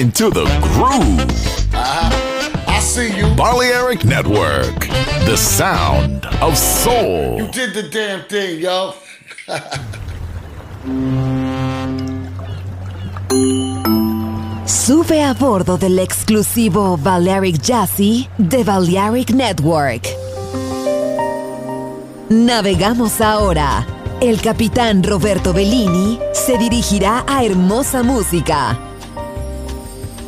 into the groove. Uh-huh. I see you. Balearic Network, the sound of soul. You did the damn thing, yo. Sube a bordo del exclusivo Balearic Jazzy de Balearic Network. Navegamos ahora. El capitán Roberto Bellini se dirigirá a hermosa música.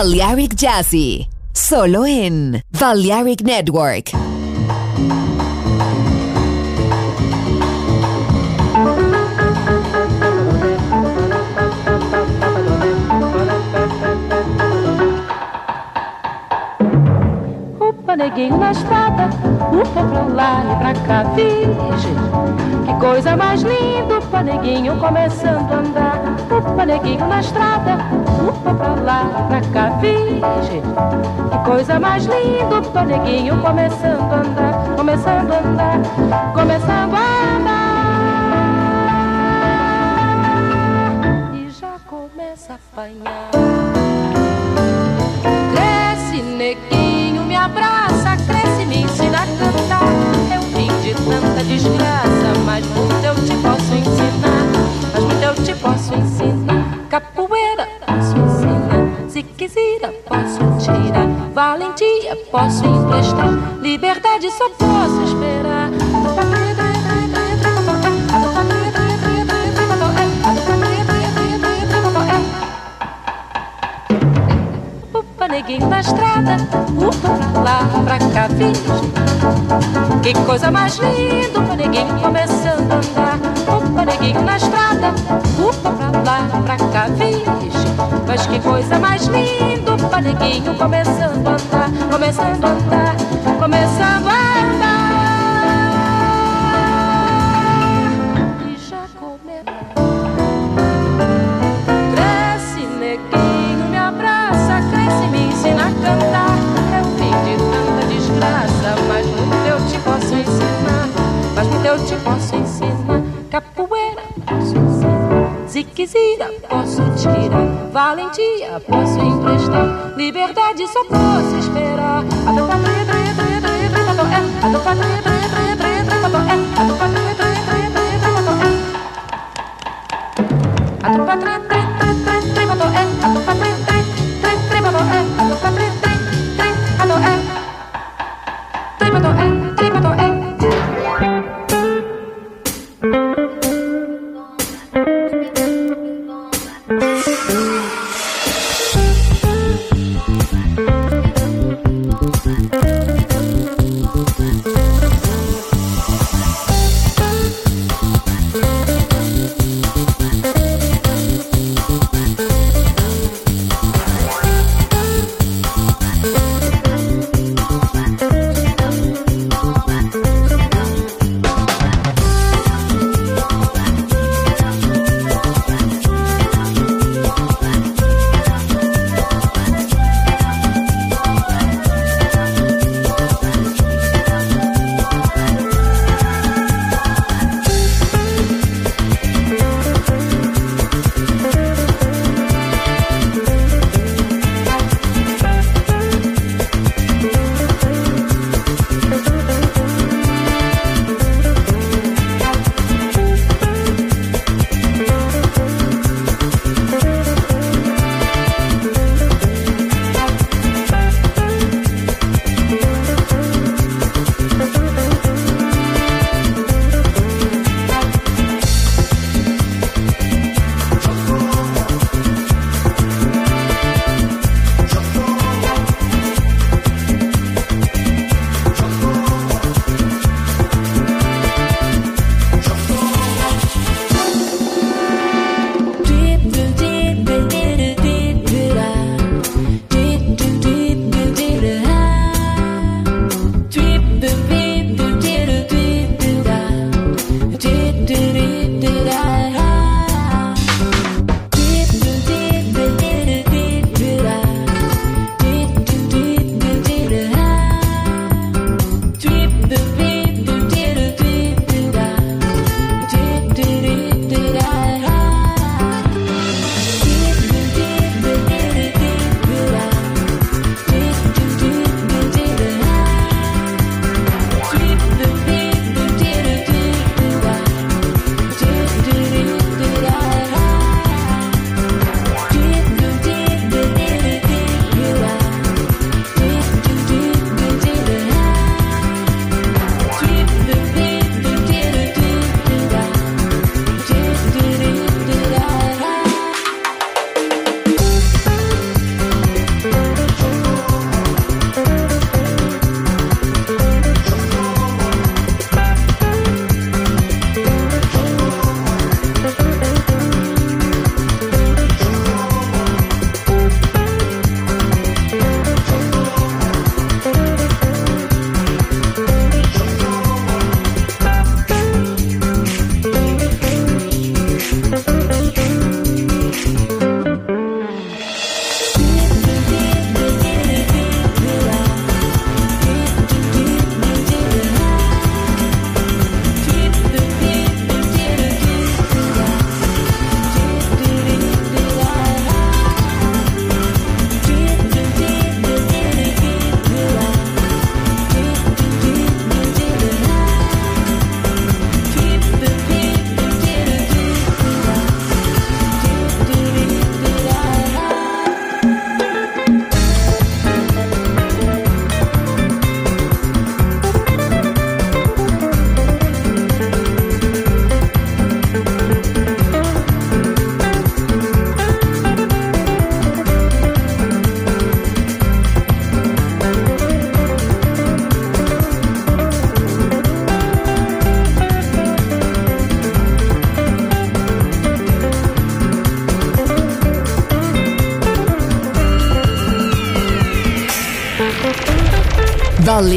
Balearic Jazzy, solo en Balearic Network. Upa, neguinho na estrada, upa pra lá e pra cá, virgem. Que coisa mais linda, upa, neguinho começando a andar. Upa, neguinho na estrada, upa pra lá pra cá, virgem. Que coisa mais linda, upa, neguinho começando a andar, começando a andar, começando a andar. E já começa a apanhar. Valentia, posso emprestar. Liberdade, só posso esperar. Neguinho na estrada, upa pra lá, pra cá, virgem. Que coisa mais linda, upa, neguinho começando a andar. Upa, neguinho na estrada, upa pra lá, pra cá, virgem. Mas que coisa mais linda, upa, neguinho começando a andar, começando a andar, começando a andar. E já começa. Cresce, neguinho, me abraça, cresce, me ensina a cantar. Eu vim de tanta desgraça, mas muito eu te posso ensinar. Mas muito eu te posso ensinar. Capoeira, posso ensinar. Ziquezira, posso tirar. Valentia, posso emprestar. Liberdade, só posso esperar. A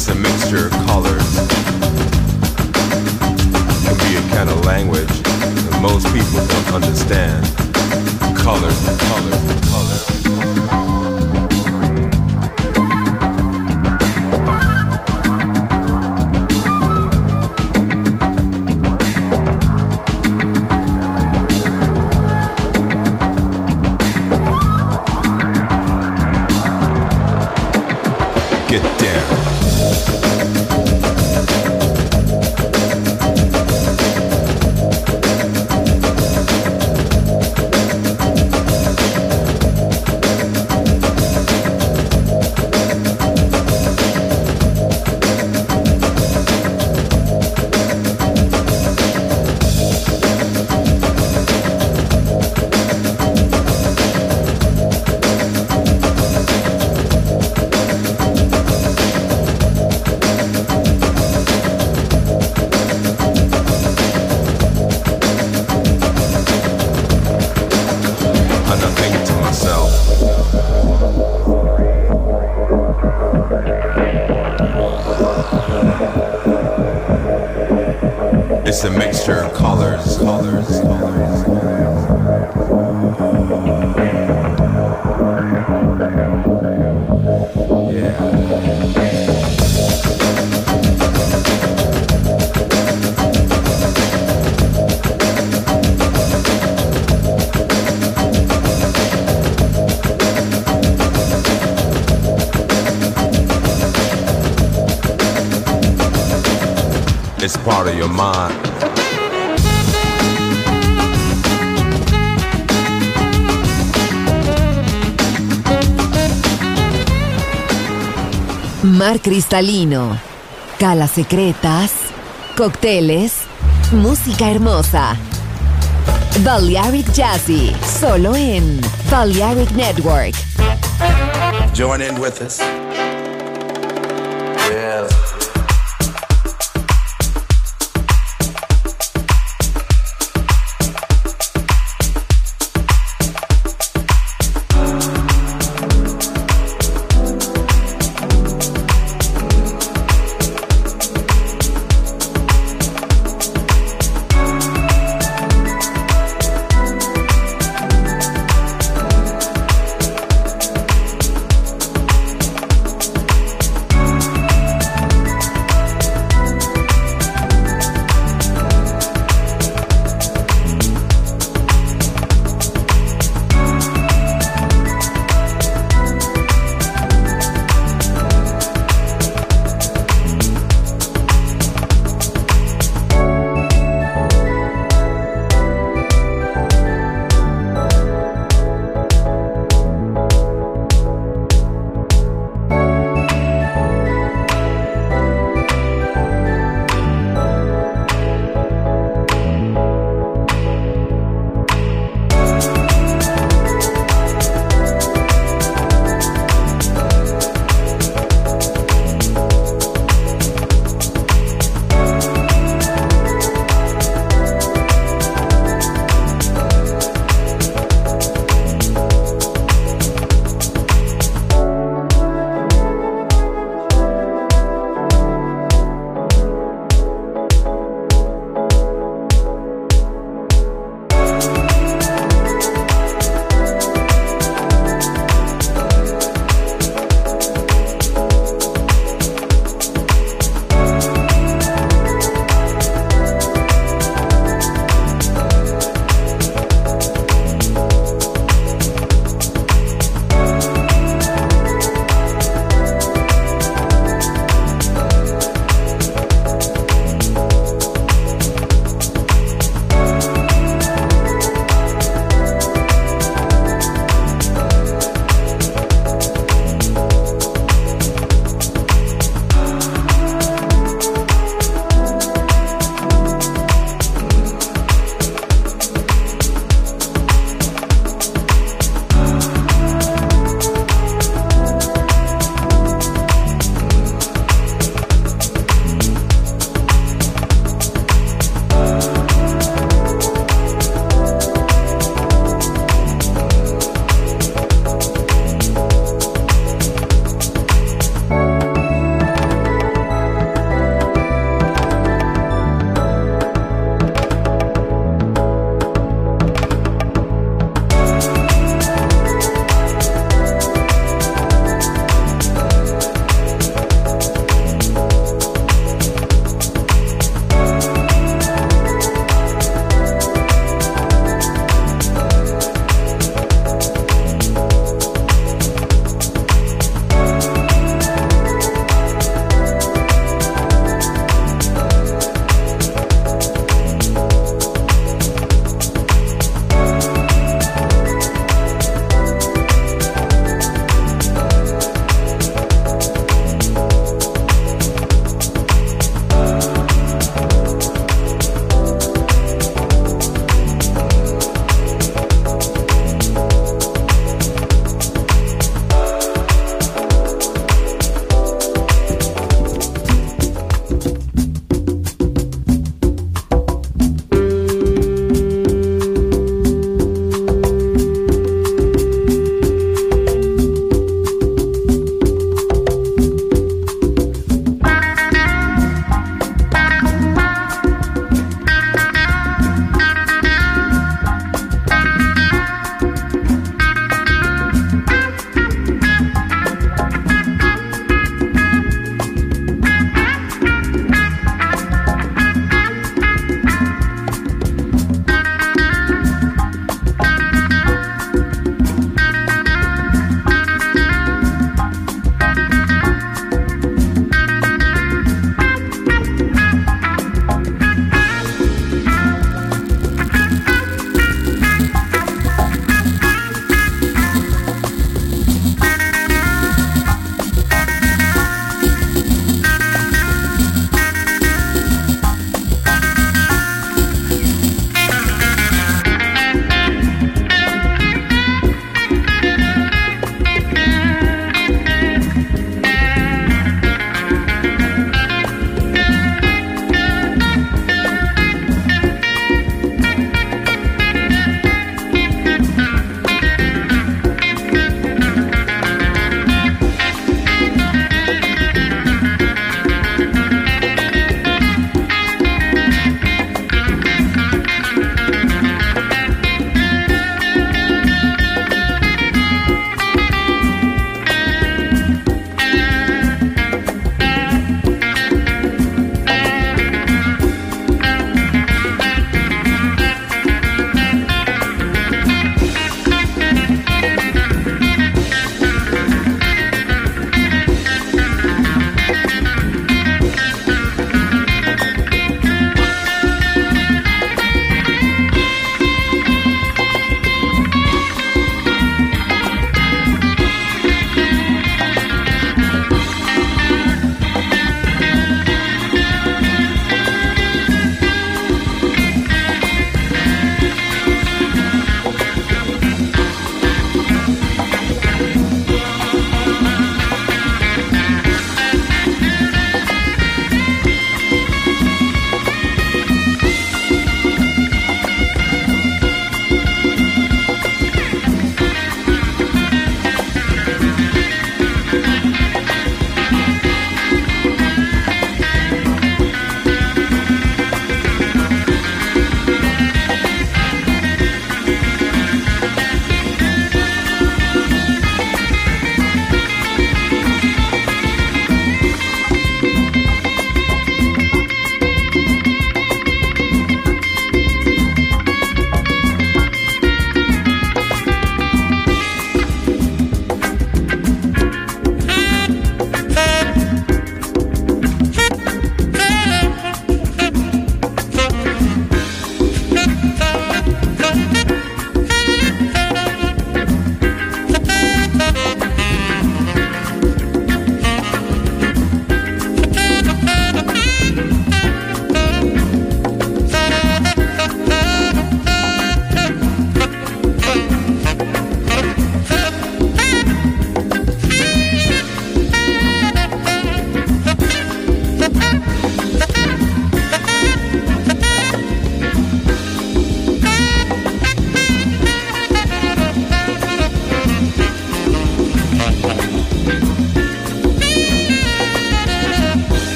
It's a mixture of colors. It could be a kind of language that most people Mar cristalino, calas secretas, cócteles, música hermosa. Balearic Jazzy, solo en Balearic Network. Join in with us.